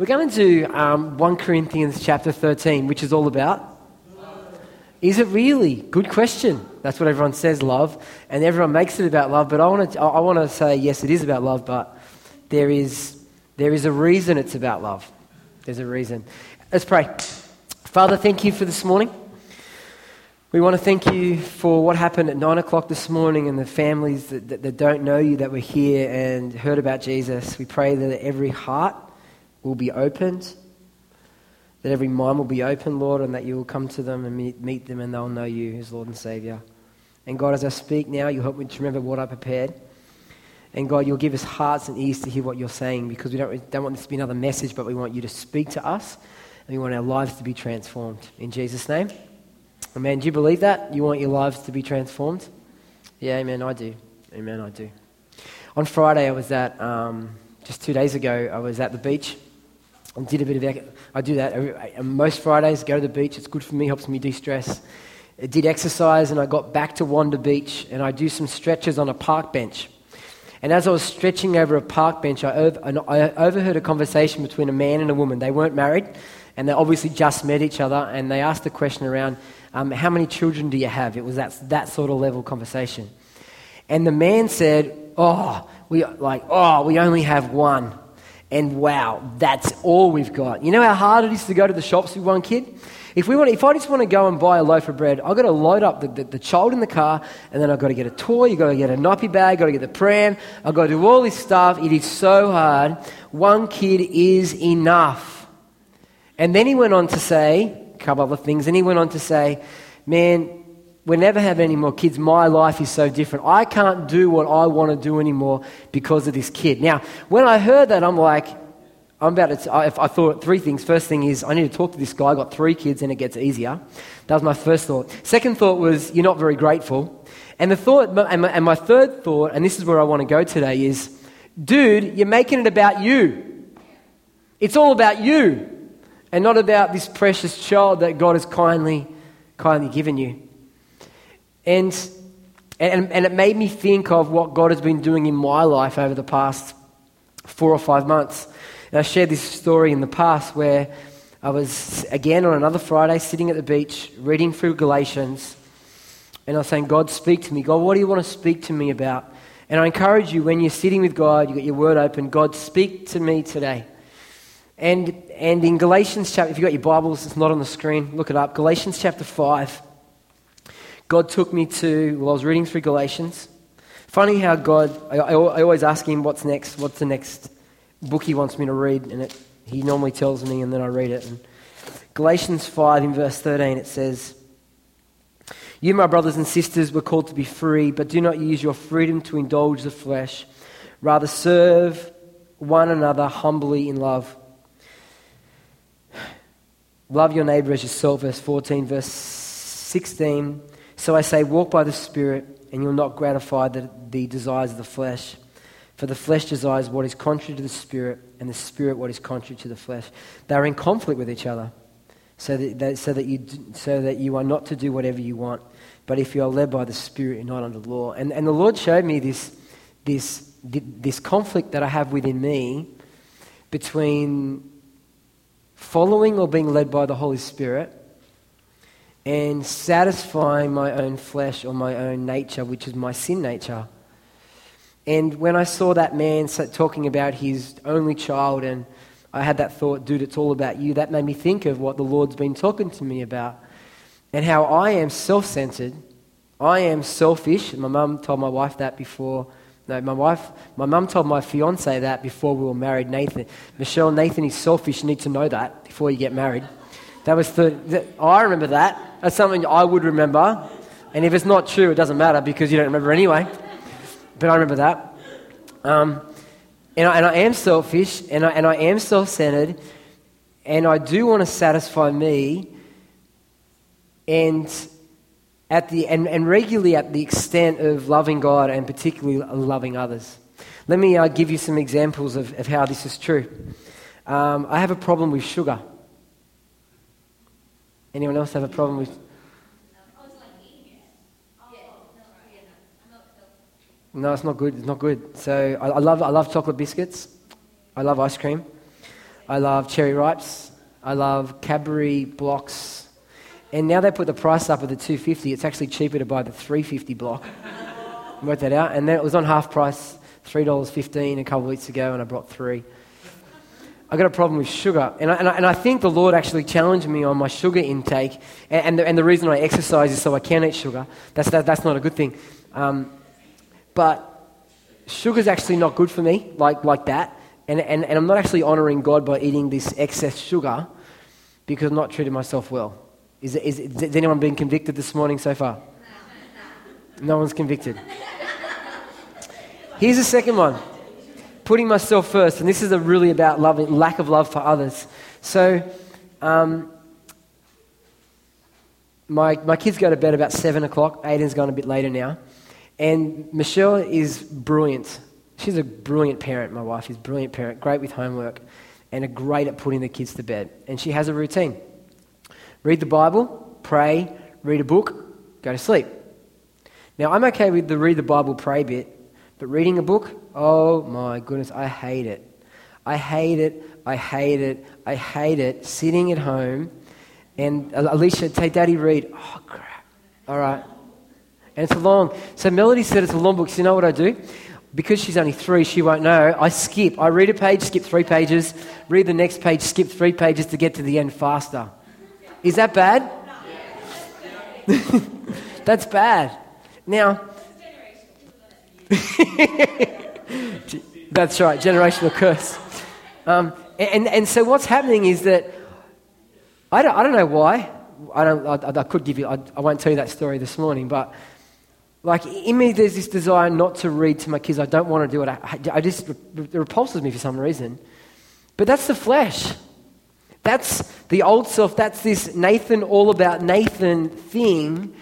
We're going to um, 1 Corinthians chapter 13, which is all about. Is it really? Good question. That's what everyone says, love. And everyone makes it about love. But I want to, I want to say, yes, it is about love, but there is, there is a reason it's about love. There's a reason. Let's pray. Father, thank you for this morning. We want to thank you for what happened at 9 o'clock this morning and the families that, that, that don't know you that were here and heard about Jesus. We pray that every heart will be opened, that every mind will be open, Lord, and that you will come to them and meet, them and they'll know you as Lord and Savior. And God, as I speak now, you'll help me to remember what I prepared. And God, you'll give us hearts and ears to hear what you're saying because we don't, don't want this to be another message, but we want you to speak to us and we want our lives to be transformed. In Jesus' name. Amen. Do you believe that? You want your lives to be transformed? Yeah, amen. I do. Amen. I do. On Friday, I was at, um, just two days ago, I was at the beach I did a bit of, I do that every, most Fridays, go to the beach. It's good for me, helps me de stress. I did exercise and I got back to Wanda Beach and I do some stretches on a park bench. And as I was stretching over a park bench, I, over, I overheard a conversation between a man and a woman. They weren't married and they obviously just met each other and they asked the question around, um, How many children do you have? It was that, that sort of level conversation. And the man said, Oh, we, like, oh, we only have one and wow, that's all we've got. You know how hard it is to go to the shops with one kid? If, we want, if I just want to go and buy a loaf of bread, I've got to load up the, the, the child in the car, and then I've got to get a toy, you've got to get a nappy bag, I've got to get the pram, I've got to do all this stuff. It is so hard. One kid is enough. And then he went on to say, a couple other things, and he went on to say, man, we never have any more kids. My life is so different. I can't do what I want to do anymore because of this kid. Now, when I heard that, I'm like, I'm about to. I, I thought three things. First thing is, I need to talk to this guy. I got three kids, and it gets easier. That was my first thought. Second thought was, you're not very grateful. And the thought, and my, and my third thought, and this is where I want to go today, is, dude, you're making it about you. It's all about you, and not about this precious child that God has kindly, kindly given you. And, and, and it made me think of what God has been doing in my life over the past four or five months. And I shared this story in the past where I was, again, on another Friday, sitting at the beach, reading through Galatians. And I was saying, God, speak to me. God, what do you want to speak to me about? And I encourage you, when you're sitting with God, you've got your word open, God, speak to me today. And, and in Galatians chapter, if you've got your Bibles, it's not on the screen, look it up. Galatians chapter 5. God took me to, well, I was reading through Galatians. Funny how God, I, I, always ask him, what's next? What's the next book he wants me to read? And it, he normally tells me, and then I read it. And Galatians 5, in verse 13, it says, You, my brothers and sisters, were called to be free, but do not use your freedom to indulge the flesh. Rather, serve one another humbly in love. Love your neighbor as yourself, verse 14. Verse 16 so I say, walk by the Spirit, and you'll not gratify the, the desires of the flesh. For the flesh desires what is contrary to the Spirit, and the Spirit what is contrary to the flesh. They are in conflict with each other, so that, so, that you, so that you are not to do whatever you want. But if you are led by the Spirit, you're not under law. And, and the Lord showed me this, this, this conflict that I have within me between following or being led by the Holy Spirit and satisfying my own flesh or my own nature, which is my sin nature. And when I saw that man talking about his only child, and I had that thought, dude, it's all about you, that made me think of what the Lord's been talking to me about and how I am self centered. I am selfish. My mum told my wife that before. No, my wife, my mum told my fiance that before we were married, Nathan. Michelle, Nathan is selfish. You need to know that before you get married. That was the, I remember that. That's something I would remember. And if it's not true, it doesn't matter because you don't remember anyway. But I remember that. Um, and, I, and I am selfish and I, and I am self centered. And I do want to satisfy me. And, at the, and, and regularly at the extent of loving God and particularly loving others. Let me uh, give you some examples of, of how this is true. Um, I have a problem with sugar. Anyone else have a problem with? No, it's not good. It's not good. So I, I love I love chocolate biscuits. I love ice cream. I love cherry ripes. I love Cadbury blocks. And now they put the price up at the 250. It's actually cheaper to buy the 350 block. Work that out. And then it was on half price, $3.15 a couple of weeks ago, and I brought three. I got a problem with sugar. And I, and I, and I think the Lord actually challenged me on my sugar intake. And, and, the, and the reason I exercise is so I can eat sugar. That's, that, that's not a good thing. Um, but sugar's actually not good for me, like, like that. And, and, and I'm not actually honoring God by eating this excess sugar because I'm not treating myself well. Is, is, is anyone being convicted this morning so far? No one's convicted. Here's the second one putting myself first. And this is a really about loving, lack of love for others. So, um, my, my kids go to bed about 7 o'clock. Aiden's gone a bit later now. And Michelle is brilliant. She's a brilliant parent, my wife is a brilliant parent, great with homework, and a great at putting the kids to bed. And she has a routine read the Bible, pray, read a book, go to sleep. Now, I'm okay with the read the Bible, pray bit, but reading a book, oh my goodness, I hate it. I hate it. I hate it. I hate it. Sitting at home and Alicia, take Daddy read. Oh, crap. All right. And it's long. So Melody said it's a long book. So you know what I do? Because she's only three, she won't know. I skip. I read a page, skip three pages, read the next page, skip three pages to get to the end faster. Is that bad? That's bad. Now, That's right, generational curse. Um, and, and so what's happening is that I don't, I don't know why. I, don't, I, I could give you, I, I won't tell you that story this morning, but like in me, there's this desire not to read to my kids. I don't want to do it. I, I just, it repulses me for some reason. But that's the flesh. That's the old self. That's this Nathan, all about Nathan thing.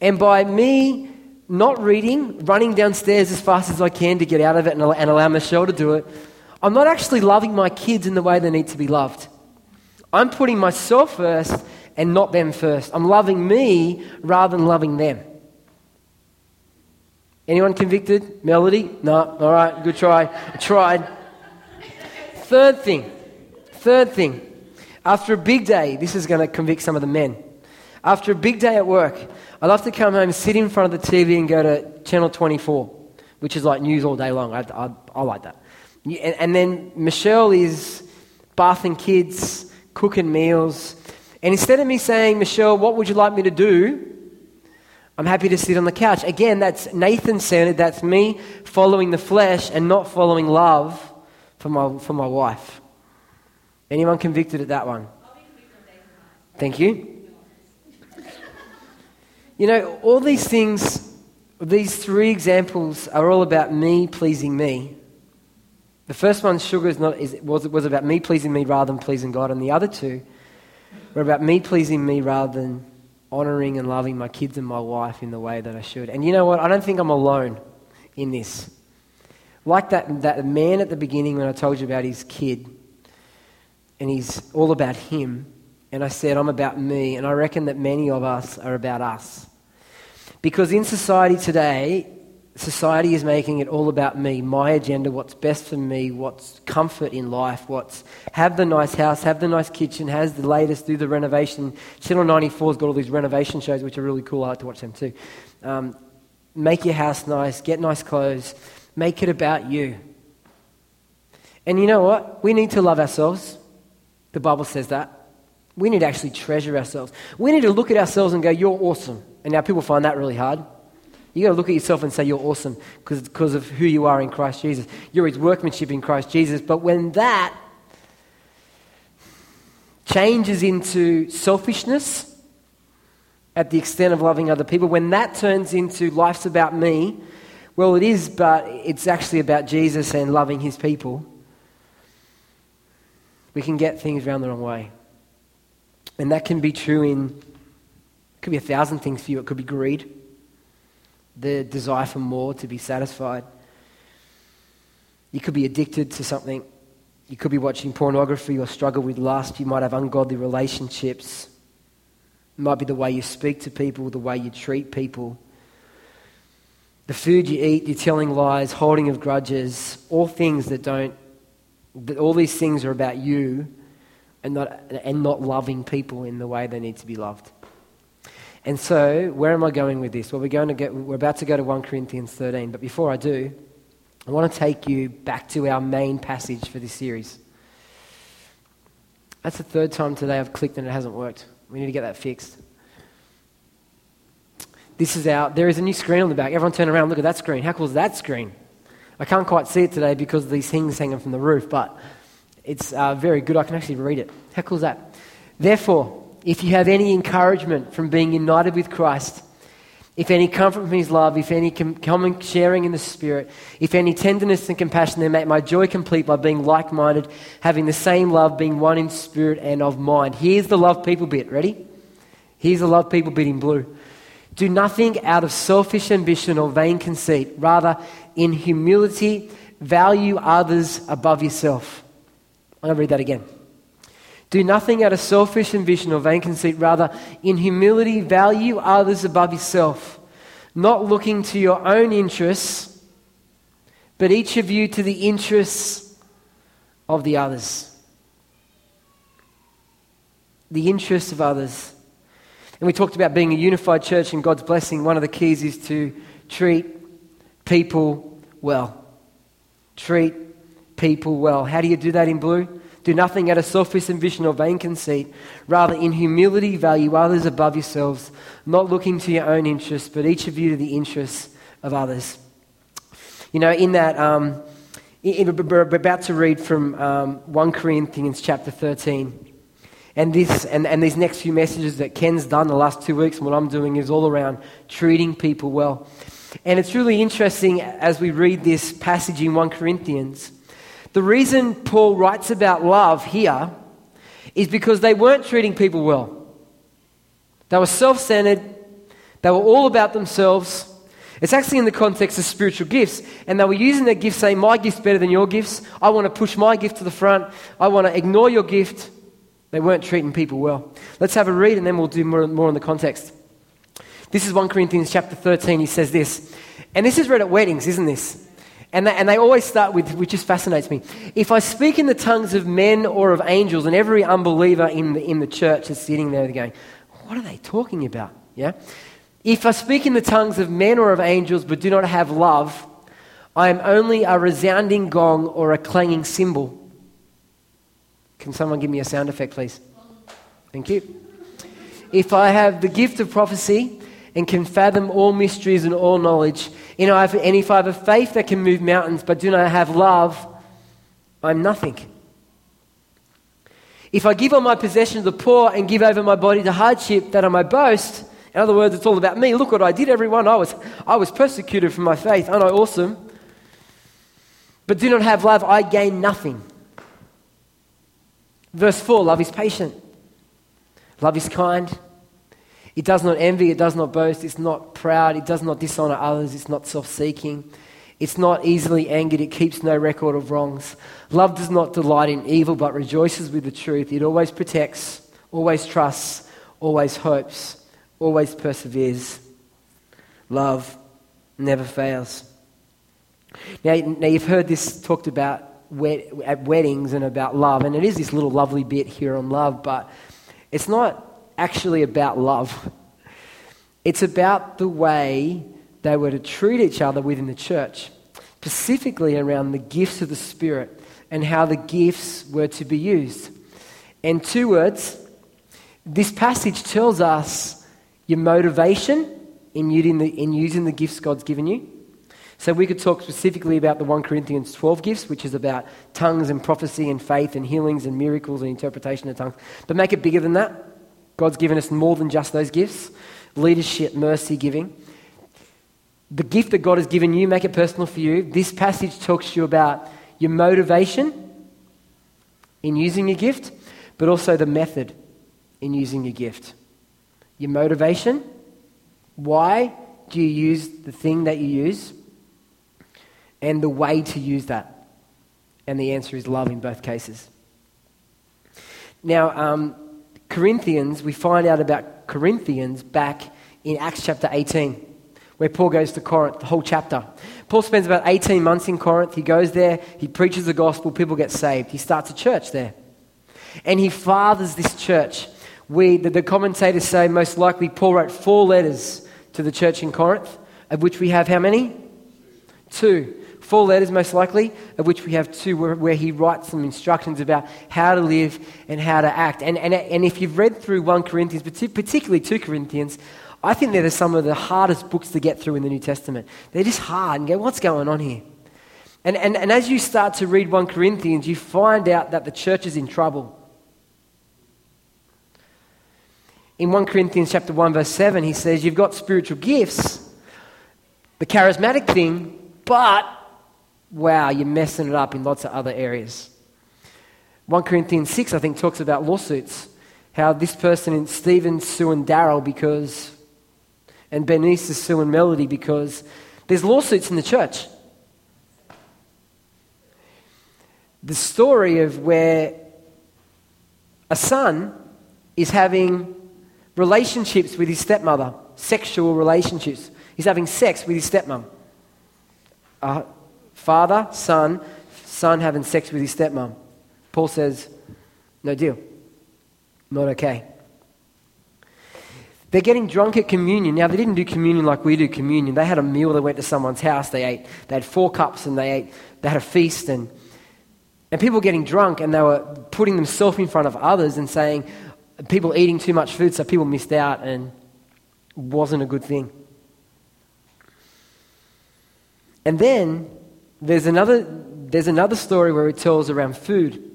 And by me not reading, running downstairs as fast as I can to get out of it and, and allow Michelle to do it, I'm not actually loving my kids in the way they need to be loved. I'm putting myself first and not them first. I'm loving me rather than loving them. Anyone convicted? Melody? No. All right, good try. I tried. Third thing. Third thing. After a big day, this is going to convict some of the men. After a big day at work, I love to come home, sit in front of the TV, and go to Channel 24, which is like news all day long. I, I, I like that. And, and then Michelle is bathing kids, cooking meals. And instead of me saying, Michelle, what would you like me to do? I'm happy to sit on the couch. Again, that's Nathan centered. That's me following the flesh and not following love for my, for my wife. Anyone convicted at that one? Thank you. You know, all these things, these three examples are all about me pleasing me. The first one, sugar, is not, is, was, was about me pleasing me rather than pleasing God, and the other two were about me pleasing me rather than honoring and loving my kids and my wife in the way that I should. And you know what? I don't think I'm alone in this. Like that, that man at the beginning when I told you about his kid, and he's all about him and I said, I'm about me. And I reckon that many of us are about us. Because in society today, society is making it all about me, my agenda, what's best for me, what's comfort in life, what's have the nice house, have the nice kitchen, has the latest, do the renovation. Channel 94's got all these renovation shows, which are really cool. I like to watch them too. Um, make your house nice, get nice clothes, make it about you. And you know what? We need to love ourselves. The Bible says that. We need to actually treasure ourselves. We need to look at ourselves and go, You're awesome. And now people find that really hard. You've got to look at yourself and say, You're awesome because of who you are in Christ Jesus. You're his workmanship in Christ Jesus. But when that changes into selfishness at the extent of loving other people, when that turns into life's about me, well, it is, but it's actually about Jesus and loving his people, we can get things around the wrong way. And that can be true in, could be a thousand things for you. It could be greed, the desire for more, to be satisfied. You could be addicted to something. You could be watching pornography or struggle with lust. You might have ungodly relationships. It might be the way you speak to people, the way you treat people. The food you eat, you're telling lies, holding of grudges, all things that don't That all these things are about you and not, and not loving people in the way they need to be loved. And so, where am I going with this? Well, we're, going to get, we're about to go to 1 Corinthians 13, but before I do, I want to take you back to our main passage for this series. That's the third time today I've clicked and it hasn't worked. We need to get that fixed. This is our, there is a new screen on the back. Everyone turn around, look at that screen. How cool is that screen? I can't quite see it today because of these things hanging from the roof, but it's uh, very good. I can actually read it. How cool is that? Therefore, if you have any encouragement from being united with Christ, if any comfort from his love, if any common sharing in the Spirit, if any tenderness and compassion, then make my joy complete by being like minded, having the same love, being one in spirit and of mind. Here's the love people bit. Ready? Here's the love people bit in blue. Do nothing out of selfish ambition or vain conceit. Rather, in humility, value others above yourself. I'm going to read that again. Do nothing out of selfish ambition or vain conceit. Rather, in humility, value others above yourself, not looking to your own interests, but each of you to the interests of the others. The interests of others. And we talked about being a unified church and God's blessing. One of the keys is to treat people well. Treat people well. How do you do that in blue? Do nothing out of selfish ambition or vain conceit. Rather, in humility, value others above yourselves, not looking to your own interests, but each of you to the interests of others. You know, in that, um, we're about to read from um, 1 Corinthians chapter 13. And, this, and, and these next few messages that Ken's done the last two weeks and what I'm doing is all around treating people well. And it's really interesting as we read this passage in 1 Corinthians. The reason Paul writes about love here is because they weren't treating people well. They were self centered, they were all about themselves. It's actually in the context of spiritual gifts, and they were using their gifts, saying, My gift's better than your gifts. I want to push my gift to the front. I want to ignore your gift. They weren't treating people well. Let's have a read and then we'll do more, more on the context. This is 1 Corinthians chapter 13. He says this. And this is read at weddings, isn't this? And they, and they always start with, which just fascinates me. If I speak in the tongues of men or of angels, and every unbeliever in the, in the church is sitting there going, What are they talking about? Yeah? If I speak in the tongues of men or of angels but do not have love, I am only a resounding gong or a clanging cymbal. Can someone give me a sound effect, please? Thank you. If I have the gift of prophecy and can fathom all mysteries and all knowledge, and if I have a faith that can move mountains but do not have love, I'm nothing. If I give all my possessions to the poor and give over my body to hardship, that I may boast. In other words, it's all about me. Look what I did, everyone. I was, I was persecuted for my faith. Aren't I awesome? But do not have love, I gain nothing. Verse 4 love is patient, love is kind. It does not envy, it does not boast, it's not proud, it does not dishonor others, it's not self seeking, it's not easily angered, it keeps no record of wrongs. Love does not delight in evil, but rejoices with the truth. It always protects, always trusts, always hopes, always perseveres. Love never fails. Now, now you've heard this talked about at weddings and about love. And it is this little lovely bit here on love, but it's not actually about love. It's about the way they were to treat each other within the church, specifically around the gifts of the Spirit and how the gifts were to be used. In two words this passage tells us your motivation in using the, in using the gifts God's given you so we could talk specifically about the 1 Corinthians 12 gifts, which is about tongues and prophecy and faith and healings and miracles and interpretation of tongues. But make it bigger than that. God's given us more than just those gifts leadership, mercy, giving. The gift that God has given you, make it personal for you. This passage talks to you about your motivation in using your gift, but also the method in using your gift. Your motivation. Why do you use the thing that you use? and the way to use that? And the answer is love in both cases. Now, um, Corinthians, we find out about Corinthians back in Acts chapter 18. where Paul goes to Corinth, the whole chapter. Paul spends about 18 months in Corinth. He goes there, he preaches the gospel, people get saved. He starts a church there. And he fathers this church. We, the, the commentators say most likely Paul wrote four letters to the church in Corinth, of which we have how many? Two. Four letters, most likely, of which we have two, where, where, he writes some instructions about how to live and how to act. And, and, and if you've read through 1 Corinthians, particularly 2 Corinthians, I think they're some of the hardest books to get through in the New Testament. They're just hard and go, what's going on here? And, and, and as you start to read 1 Corinthians, you find out that the church is in trouble. In 1 Corinthians chapter 1 verse 7, he says, You've got spiritual gifts, the charismatic thing, but wow, you're messing it up in lots of other areas. 1 Corinthians 6, I think, talks about lawsuits. How this person, in Stephen, suing Daryl because and Bernice is suing Melody because there's lawsuits in the church. The story of where a son is having relationships with his stepmother, sexual relationships. He's having sex with his stepmom. Uh, father, son, son having sex with his stepmom. Paul says, no deal. Not okay. They're getting drunk at communion. Now, they didn't do communion like we do communion. They had a meal, they went to someone's house, they ate, they had four cups and they ate, they had a feast. And, and people were getting drunk and they were putting themselves in front of others and saying, people eating too much food, so people missed out and wasn't a good thing. And then there's another, there's another story where he tells around food.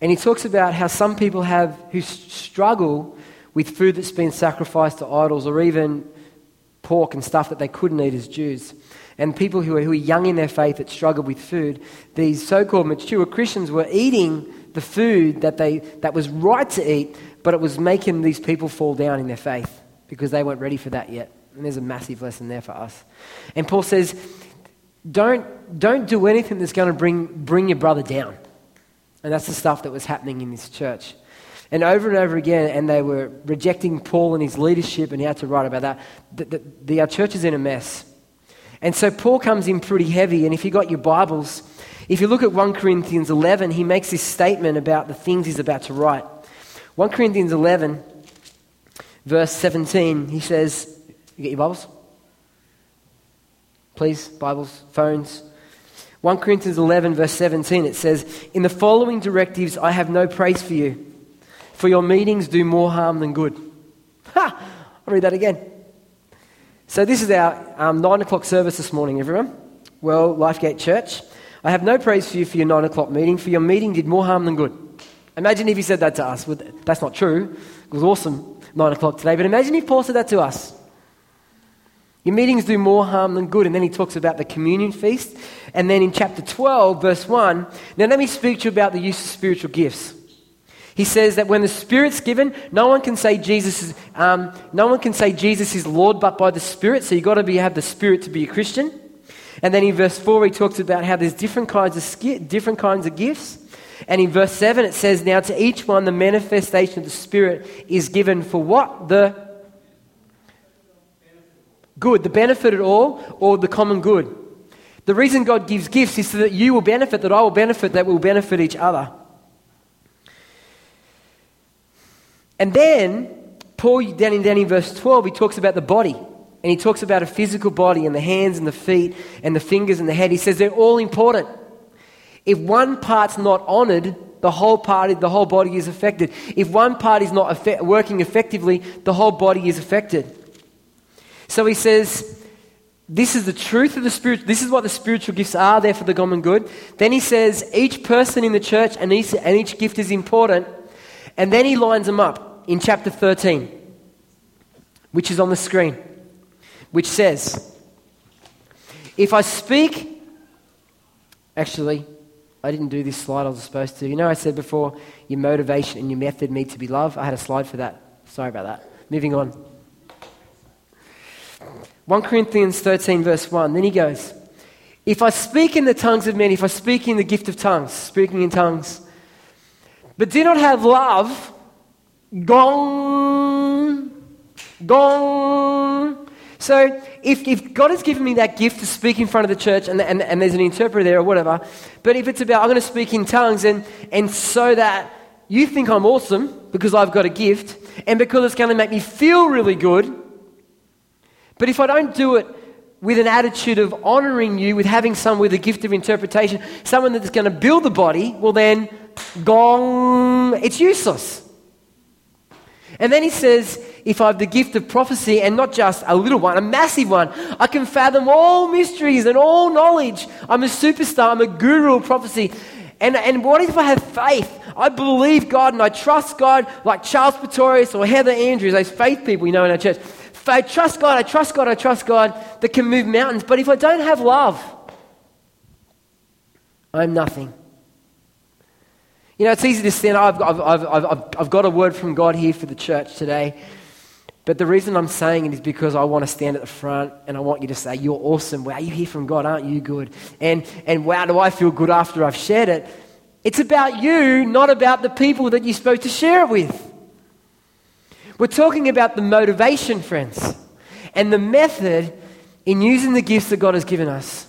And he talks about how some people have who struggle with food that's been sacrificed to idols or even pork and stuff that they couldn't eat as Jews. And people who are, who are young in their faith that struggle with food, these so called mature Christians were eating the food that, they, that was right to eat, but it was making these people fall down in their faith because they weren't ready for that yet. And there's a massive lesson there for us. And Paul says, don't, don't do anything that's going to bring, bring your brother down. And that's the stuff that was happening in this church. And over and over again, and they were rejecting Paul and his leadership, and he had to write about that. The, the, the, our church is in a mess. And so Paul comes in pretty heavy, and if you've got your Bibles, if you look at 1 Corinthians 11, he makes this statement about the things he's about to write. 1 Corinthians 11, verse 17, he says, You get your Bibles? Please, Bibles, phones. 1 Corinthians 11, verse 17, it says, In the following directives, I have no praise for you for your meetings do more harm than good. Ha! I'll read that again. So, this is our um, 9 o'clock service this morning, everyone. Well, Lifegate Church, I have no praise for you for your 9 o'clock meeting, for your meeting did more harm than good. Imagine if he said that to us. Well, that's not true. It was awesome, 9 o'clock today. But imagine if Paul said that to us. Your meetings do more harm than good. And then he talks about the communion feast. And then in chapter 12, verse 1, now let me speak to you about the use of spiritual gifts. He says that when the Spirit's given, no one can say Jesus is, um, no one can say Jesus is Lord but by the Spirit. So you've got to be, have the Spirit to be a Christian. And then in verse 4, he talks about how there's different kinds of, different kinds of gifts. And in verse 7, it says, Now to each one, the manifestation of the Spirit is given for what? The good, the benefit at all, or the common good. The reason God gives gifts is so that you will benefit, that I will benefit, that we will benefit each other. And then, Paul, down in, down in verse 12, he talks about the body. And he talks about a physical body and the hands and the feet and the fingers and the head. He says they're all important. If one part's not honored, the whole party, the whole body is affected. If one part is not effect, working effectively, the whole body is affected. So he says, this is the truth of the spirit. This is what the spiritual gifts are there for the common good. Then he says, each person in the church and each, and each gift is important. And then he lines them up in chapter 13, which is on the screen, which says, If I speak, actually, I didn't do this slide I was supposed to. You know, I said before, your motivation and your method need to be love. I had a slide for that. Sorry about that. Moving on. 1 Corinthians 13, verse 1. Then he goes, If I speak in the tongues of men, if I speak in the gift of tongues, speaking in tongues, but do not have love, Gong. Gong. So if, if God has given me that gift to speak in front of the church and, and, and there's an interpreter there or whatever, but if it's about I'm going to speak in tongues and, and so that you think I'm awesome because I've got a gift and because it's going to make me feel really good, but if I don't do it with an attitude of honoring you, with having someone with a gift of interpretation, someone that's going to build the body, well, then, gong, it's useless. And then he says, if I have the gift of prophecy and not just a little one, a massive one, I can fathom all mysteries and all knowledge. I'm a superstar, I'm a guru of prophecy. And, and what if I have faith? I believe God and I trust God, like Charles Pretorius or Heather Andrews, those faith people you know in our church. I trust God, I trust God, I trust God that can move mountains. But if I don't have love, I'm nothing. You know, it's easy to stand. I've, I've, I've, I've, I've got a word from God here for the church today. But the reason I'm saying it is because I want to stand at the front and I want you to say, You're awesome. Wow, you hear from God, aren't you good? And, and wow, do I feel good after I've shared it? It's about you, not about the people that you're supposed to share it with. We're talking about the motivation, friends, and the method in using the gifts that God has given us.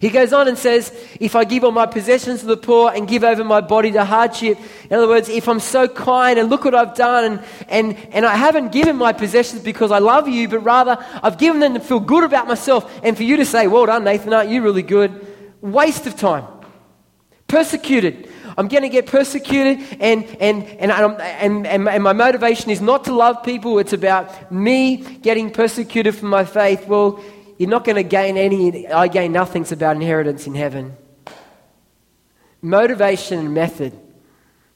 He goes on and says, If I give all my possessions to the poor and give over my body to hardship, in other words, if I'm so kind and look what I've done, and, and, and I haven't given my possessions because I love you, but rather I've given them to feel good about myself, and for you to say, Well done, Nathan, aren't you really good? Waste of time. Persecuted. I'm going to get persecuted, and, and, and, and, and, and my motivation is not to love people, it's about me getting persecuted for my faith. Well, you're not going to gain any, I gain nothing. It's about inheritance in heaven. Motivation and method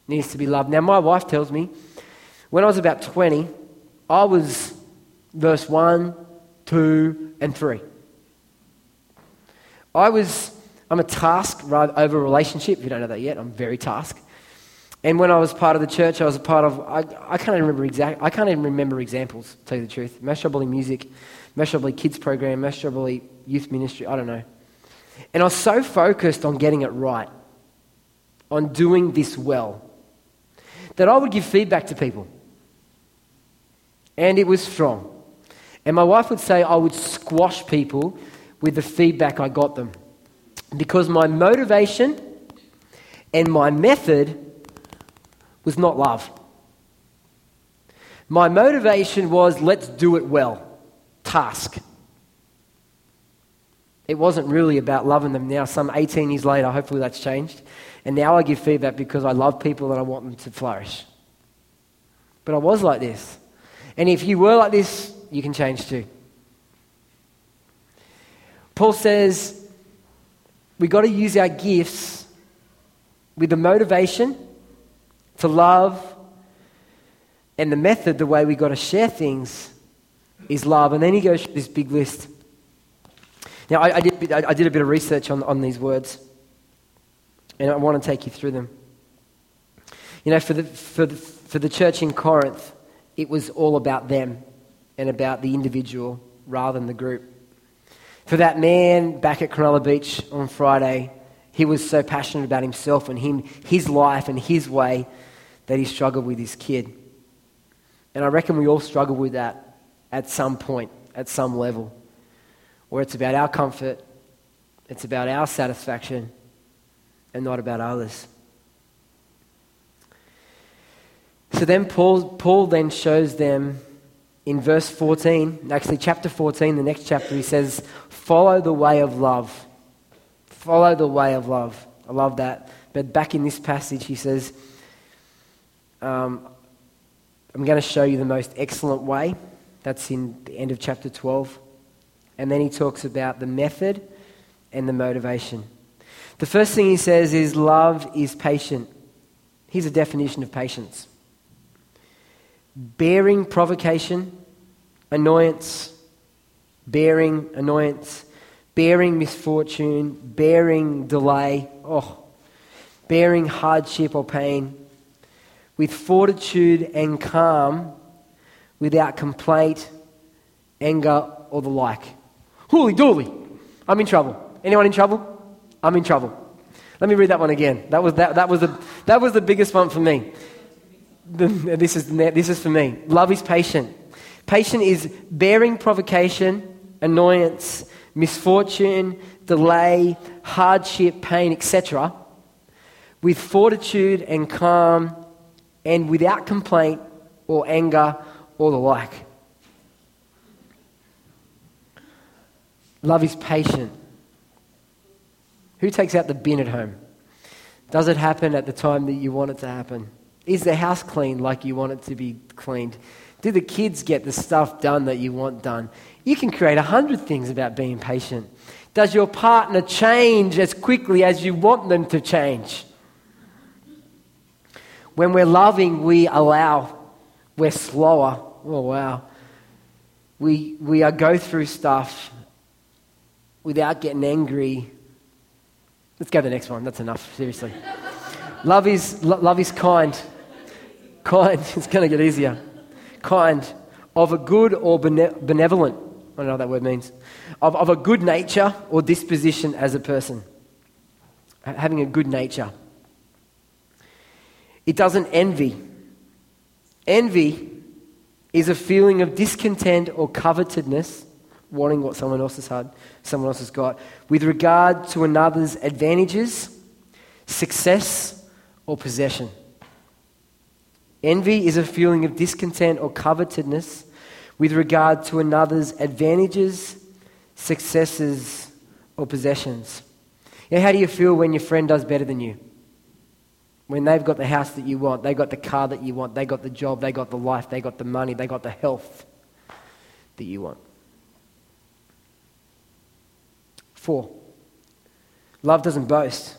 needs to be loved. Now, my wife tells me when I was about 20, I was verse 1, 2, and 3. I was I'm a task rather over relationship. If you don't know that yet, I'm very task. And when I was part of the church, I was a part of, I, I can't even remember exact, I can't even remember examples, to tell you the truth. Probably music, probably kids program, probably youth ministry, I don't know. And I was so focused on getting it right, on doing this well, that I would give feedback to people. And it was strong. And my wife would say I would squash people with the feedback I got them. Because my motivation and my method was not love. My motivation was let's do it well, task. It wasn't really about loving them now. Some 18 years later, hopefully that's changed. And now I give feedback because I love people and I want them to flourish. But I was like this. And if you were like this, you can change too. Paul says, We've got to use our gifts with the motivation to love and the method, the way we've got to share things is love. And then he goes through this big list. Now, I, I, did, I did a bit of research on, on these words, and I want to take you through them. You know, for the, for, the, for the church in Corinth, it was all about them and about the individual rather than the group. For that man back at Cronulla Beach on Friday, he was so passionate about himself and him, his life and his way that he struggled with his kid. And I reckon we all struggle with that at some point, at some level, where it's about our comfort, it's about our satisfaction, and not about others. So then Paul, Paul then shows them in verse 14, actually, chapter 14, the next chapter, he says, Follow the way of love. Follow the way of love. I love that. But back in this passage, he says, um, I'm going to show you the most excellent way. That's in the end of chapter 12. And then he talks about the method and the motivation. The first thing he says is love is patient. Here's a definition of patience bearing provocation, annoyance, bearing annoyance, bearing misfortune, bearing delay, oh, bearing hardship or pain, with fortitude and calm, without complaint, anger, or the like. Holy dooly, I'm in trouble. Anyone in trouble? I'm in trouble. Let me read that one again. That was, that, that was, the, that was the biggest one for me. this, is, this is for me. Love is patient. Patient is bearing provocation, annoyance, misfortune, delay, hardship, pain, etc., with fortitude and calm and without complaint or anger or the like. Love is patient. Who takes out the bin at home? Does it happen at the time that you want it to happen? Is the house clean like you want it to be cleaned? Do the kids get the stuff done that you want done? You can create a hundred things about being patient. Does your partner change as quickly as you want them to change? When we're loving, we allow. We're slower. Oh, wow. We, we uh, go through stuff without getting angry. Let's go to the next one. That's enough, seriously. love, is, lo- love is kind. Kind. It's going to get easier. Kind. Of a good or bene- benevolent. I don't know what that word means. Of, of a good nature or disposition as a person. Having a good nature. It doesn't envy. Envy is a feeling of discontent or covetedness, wanting what someone else has had, someone else has got, with regard to another's advantages, success, or possession. Envy is a feeling of discontent or covetedness with regard to another's advantages, successes, or possessions. Know, how do you feel when your friend does better than you? When they've got the house that you want, they got the car that you want, they got the job, they got the life, they got the money, they got the health that you want. Four, love doesn't boast.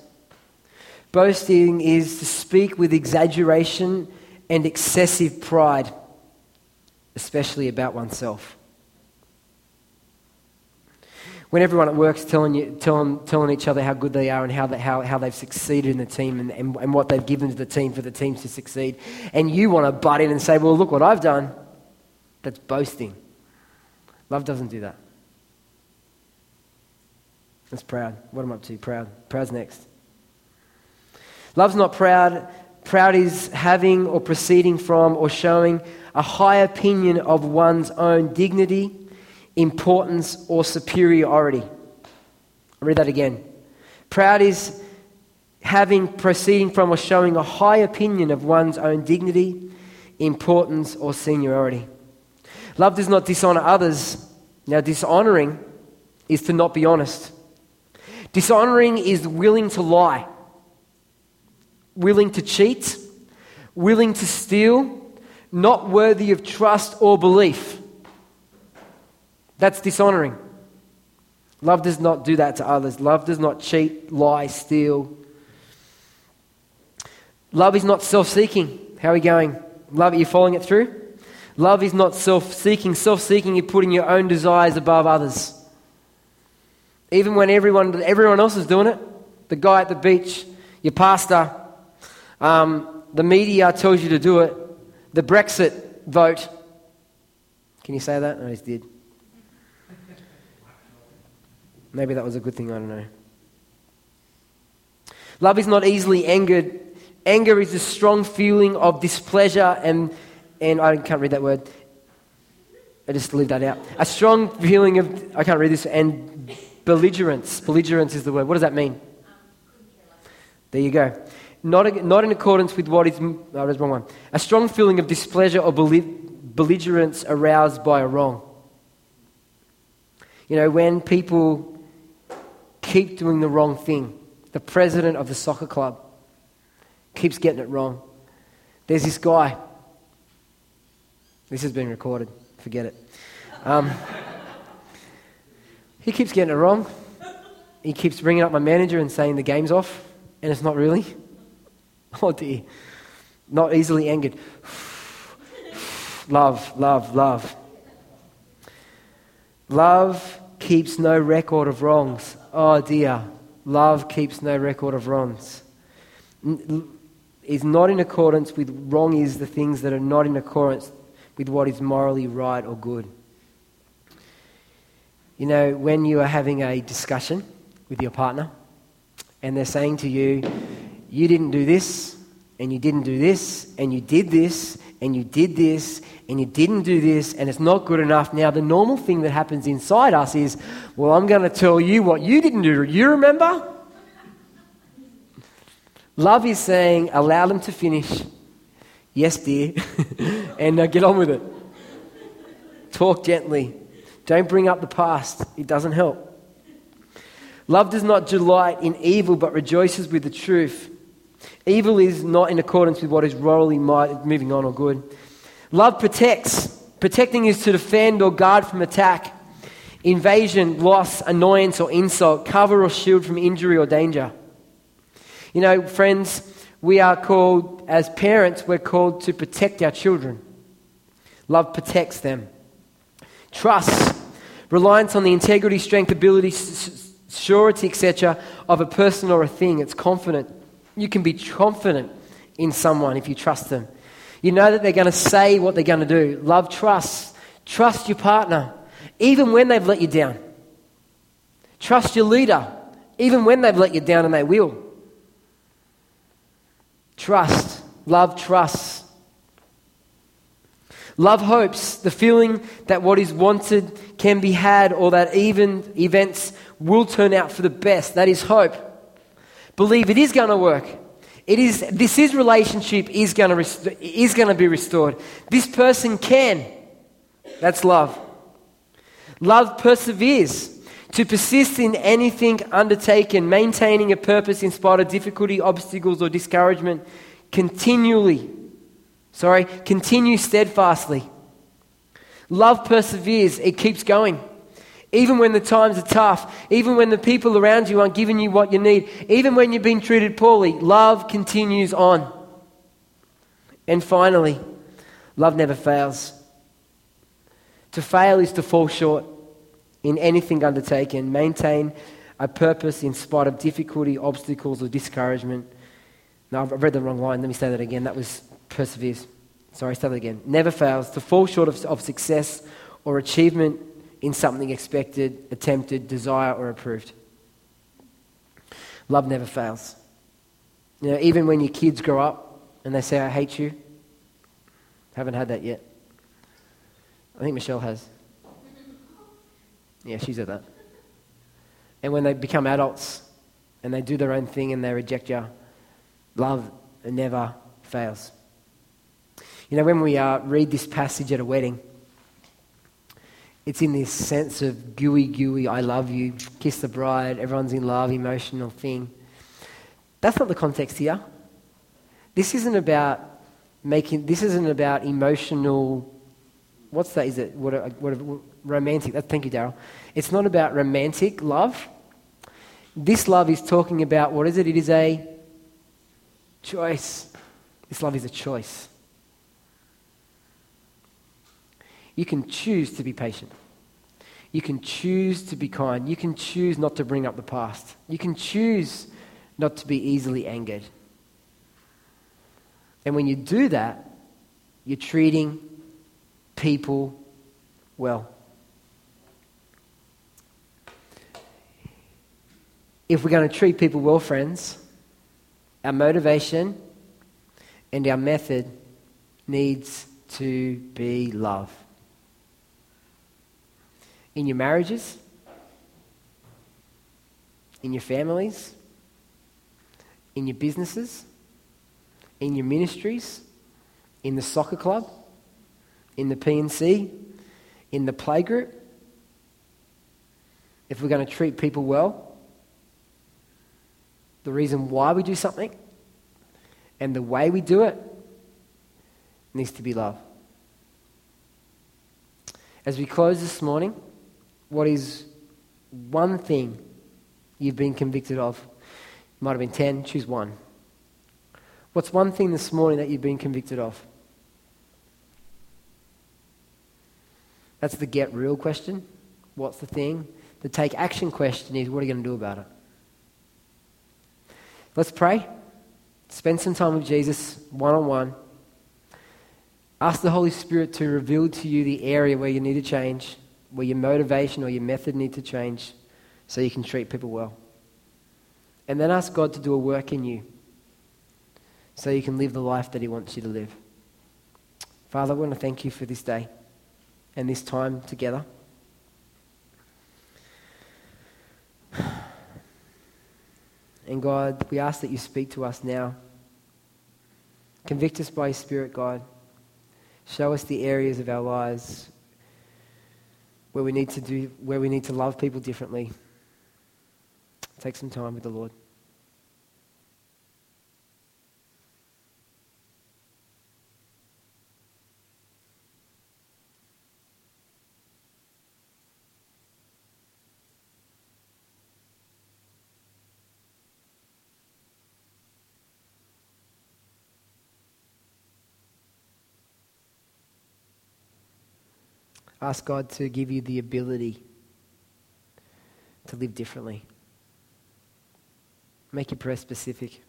Boasting is to speak with exaggeration and excessive pride, especially about oneself when everyone at work's telling, you, telling, telling each other how good they are and how, they, how, how they've succeeded in the team and, and, and what they've given to the team for the team to succeed, and you want to butt in and say, Well, look what I've done, that's boasting. Love doesn't do that. That's proud. What am I up to? Proud. Proud's next. Love's not proud. Proud is having or proceeding from or showing a high opinion of one's own dignity importance, or superiority. I'll read that again. Proud is having, proceeding from, or showing a high opinion of one's own dignity, importance, or seniority. Love does not dishonor others. Now, dishonoring is to not be honest. Dishonoring is willing to lie, willing to cheat, willing to steal, not worthy of trust or belief. That's dishonoring. Love does not do that to others. Love does not cheat, lie, steal. Love is not self seeking. How are we going? Love, are you following it through? Love is not self seeking. Self seeking is putting your own desires above others. Even when everyone, everyone else is doing it, the guy at the beach, your pastor, um, the media tells you to do it, the Brexit vote. Can you say that? No, he did. Maybe that was a good thing, I don't know. Love is not easily angered. Anger is a strong feeling of displeasure and, and I can't read that word. I just leave that out. A strong feeling of, I can't read this, and belligerence. Belligerence is the word. What does that mean? There you go. Not, not in accordance with what is, oh, wrong one. A strong feeling of displeasure or belligerence aroused by a wrong. You know, when people keep doing the wrong thing. The president of the soccer club keeps getting it wrong. There's this guy. This is being recorded. Forget it. Um, he keeps getting it wrong. He keeps bringing up my manager and saying the game's off, and it's not really. Oh dear. Not easily angered. love, love, love. Love keeps no record of wrongs. Oh dear, love keeps no record of wrongs. Is not in accordance with wrong is the things that are not in accordance with what is morally right or good. You know, when you are having a discussion with your partner and they're saying to you, You didn't do this, and you didn't do this, and you did this, and you did this, and you didn't do this, and it's not good enough. Now, the normal thing that happens inside us is, well, I'm going to tell you what you didn't do. You remember? Love is saying, allow them to finish. Yes, dear. and uh, get on with it. Talk gently. Don't bring up the past, it doesn't help. Love does not delight in evil, but rejoices with the truth. Evil is not in accordance with what is morally moving on or good. Love protects. Protecting is to defend or guard from attack, invasion, loss, annoyance, or insult, cover or shield from injury or danger. You know, friends, we are called, as parents, we're called to protect our children. Love protects them. Trust, reliance on the integrity, strength, ability, surety, etc., of a person or a thing. It's confident. You can be confident in someone if you trust them. You know that they're going to say what they're going to do. Love trust. Trust your partner, even when they've let you down. Trust your leader, even when they've let you down and they will. Trust. Love trusts. Love hopes the feeling that what is wanted can be had or that even events will turn out for the best. That is hope. Believe it is going to work. It is, this is relationship is going, to is going to be restored. This person can. That's love. Love perseveres. To persist in anything undertaken, maintaining a purpose in spite of difficulty, obstacles, or discouragement, continually. Sorry, continue steadfastly. Love perseveres, it keeps going. Even when the times are tough, even when the people around you aren't giving you what you need, even when you've been treated poorly, love continues on. And finally, love never fails. To fail is to fall short in anything undertaken, maintain a purpose in spite of difficulty, obstacles, or discouragement. No, I've read the wrong line. Let me say that again. That was perseveres. Sorry, start that again. Never fails. To fall short of, of success or achievement in something expected, attempted, desired, or approved. Love never fails. You know, even when your kids grow up and they say, I hate you, haven't had that yet. I think Michelle has. Yeah, she's at that. And when they become adults and they do their own thing and they reject you, love never fails. You know, when we uh, read this passage at a wedding, it's in this sense of gooey, gooey, I love you, kiss the bride, everyone's in love, emotional thing. That's not the context here. This isn't about making, this isn't about emotional, what's that? Is it what, what, what romantic? Thank you, Daryl. It's not about romantic love. This love is talking about, what is it? It is a choice. This love is a choice. You can choose to be patient. You can choose to be kind. You can choose not to bring up the past. You can choose not to be easily angered. And when you do that, you're treating people well. If we're going to treat people well, friends, our motivation and our method needs to be love in your marriages, in your families, in your businesses, in your ministries, in the soccer club, in the P&C, in the playgroup. If we're going to treat people well, the reason why we do something and the way we do it needs to be love. As we close this morning, what is one thing you've been convicted of? It Might have been 10, choose one. What's one thing this morning that you've been convicted of? That's the get real question. What's the thing? The take action question is what are you going to do about it? Let's pray. Spend some time with Jesus one on one. Ask the Holy Spirit to reveal to you the area where you need to change where your motivation or your method need to change so you can treat people well. And then ask God to do a work in you so you can live the life that He wants you to live. Father, I want to thank you for this day and this time together. And God, we ask that you speak to us now. Convict us by your Spirit, God. Show us the areas of our lives where we need to do where we need to love people differently. Take some time with the Lord. Ask God to give you the ability to live differently. Make your prayer specific.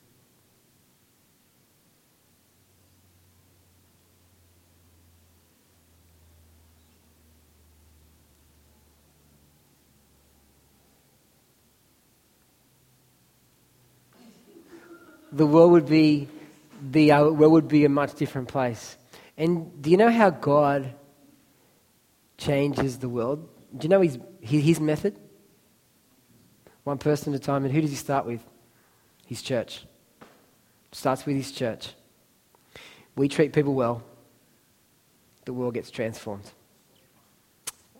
The world would be the uh, world would be a much different place. And do you know how God changes the world. Do you know his, his method? One person at a time. And who does he start with? His church. Starts with his church. We treat people well, the world gets transformed.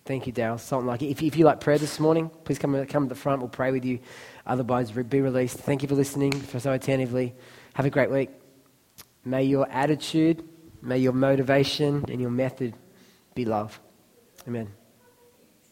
Thank you, Daryl. Something like it. If, if you like prayer this morning, please come, come to the front. We'll pray with you. Otherwise, be released. Thank you for listening for so attentively. Have a great week. May your attitude, may your motivation, and your method be love. Amen.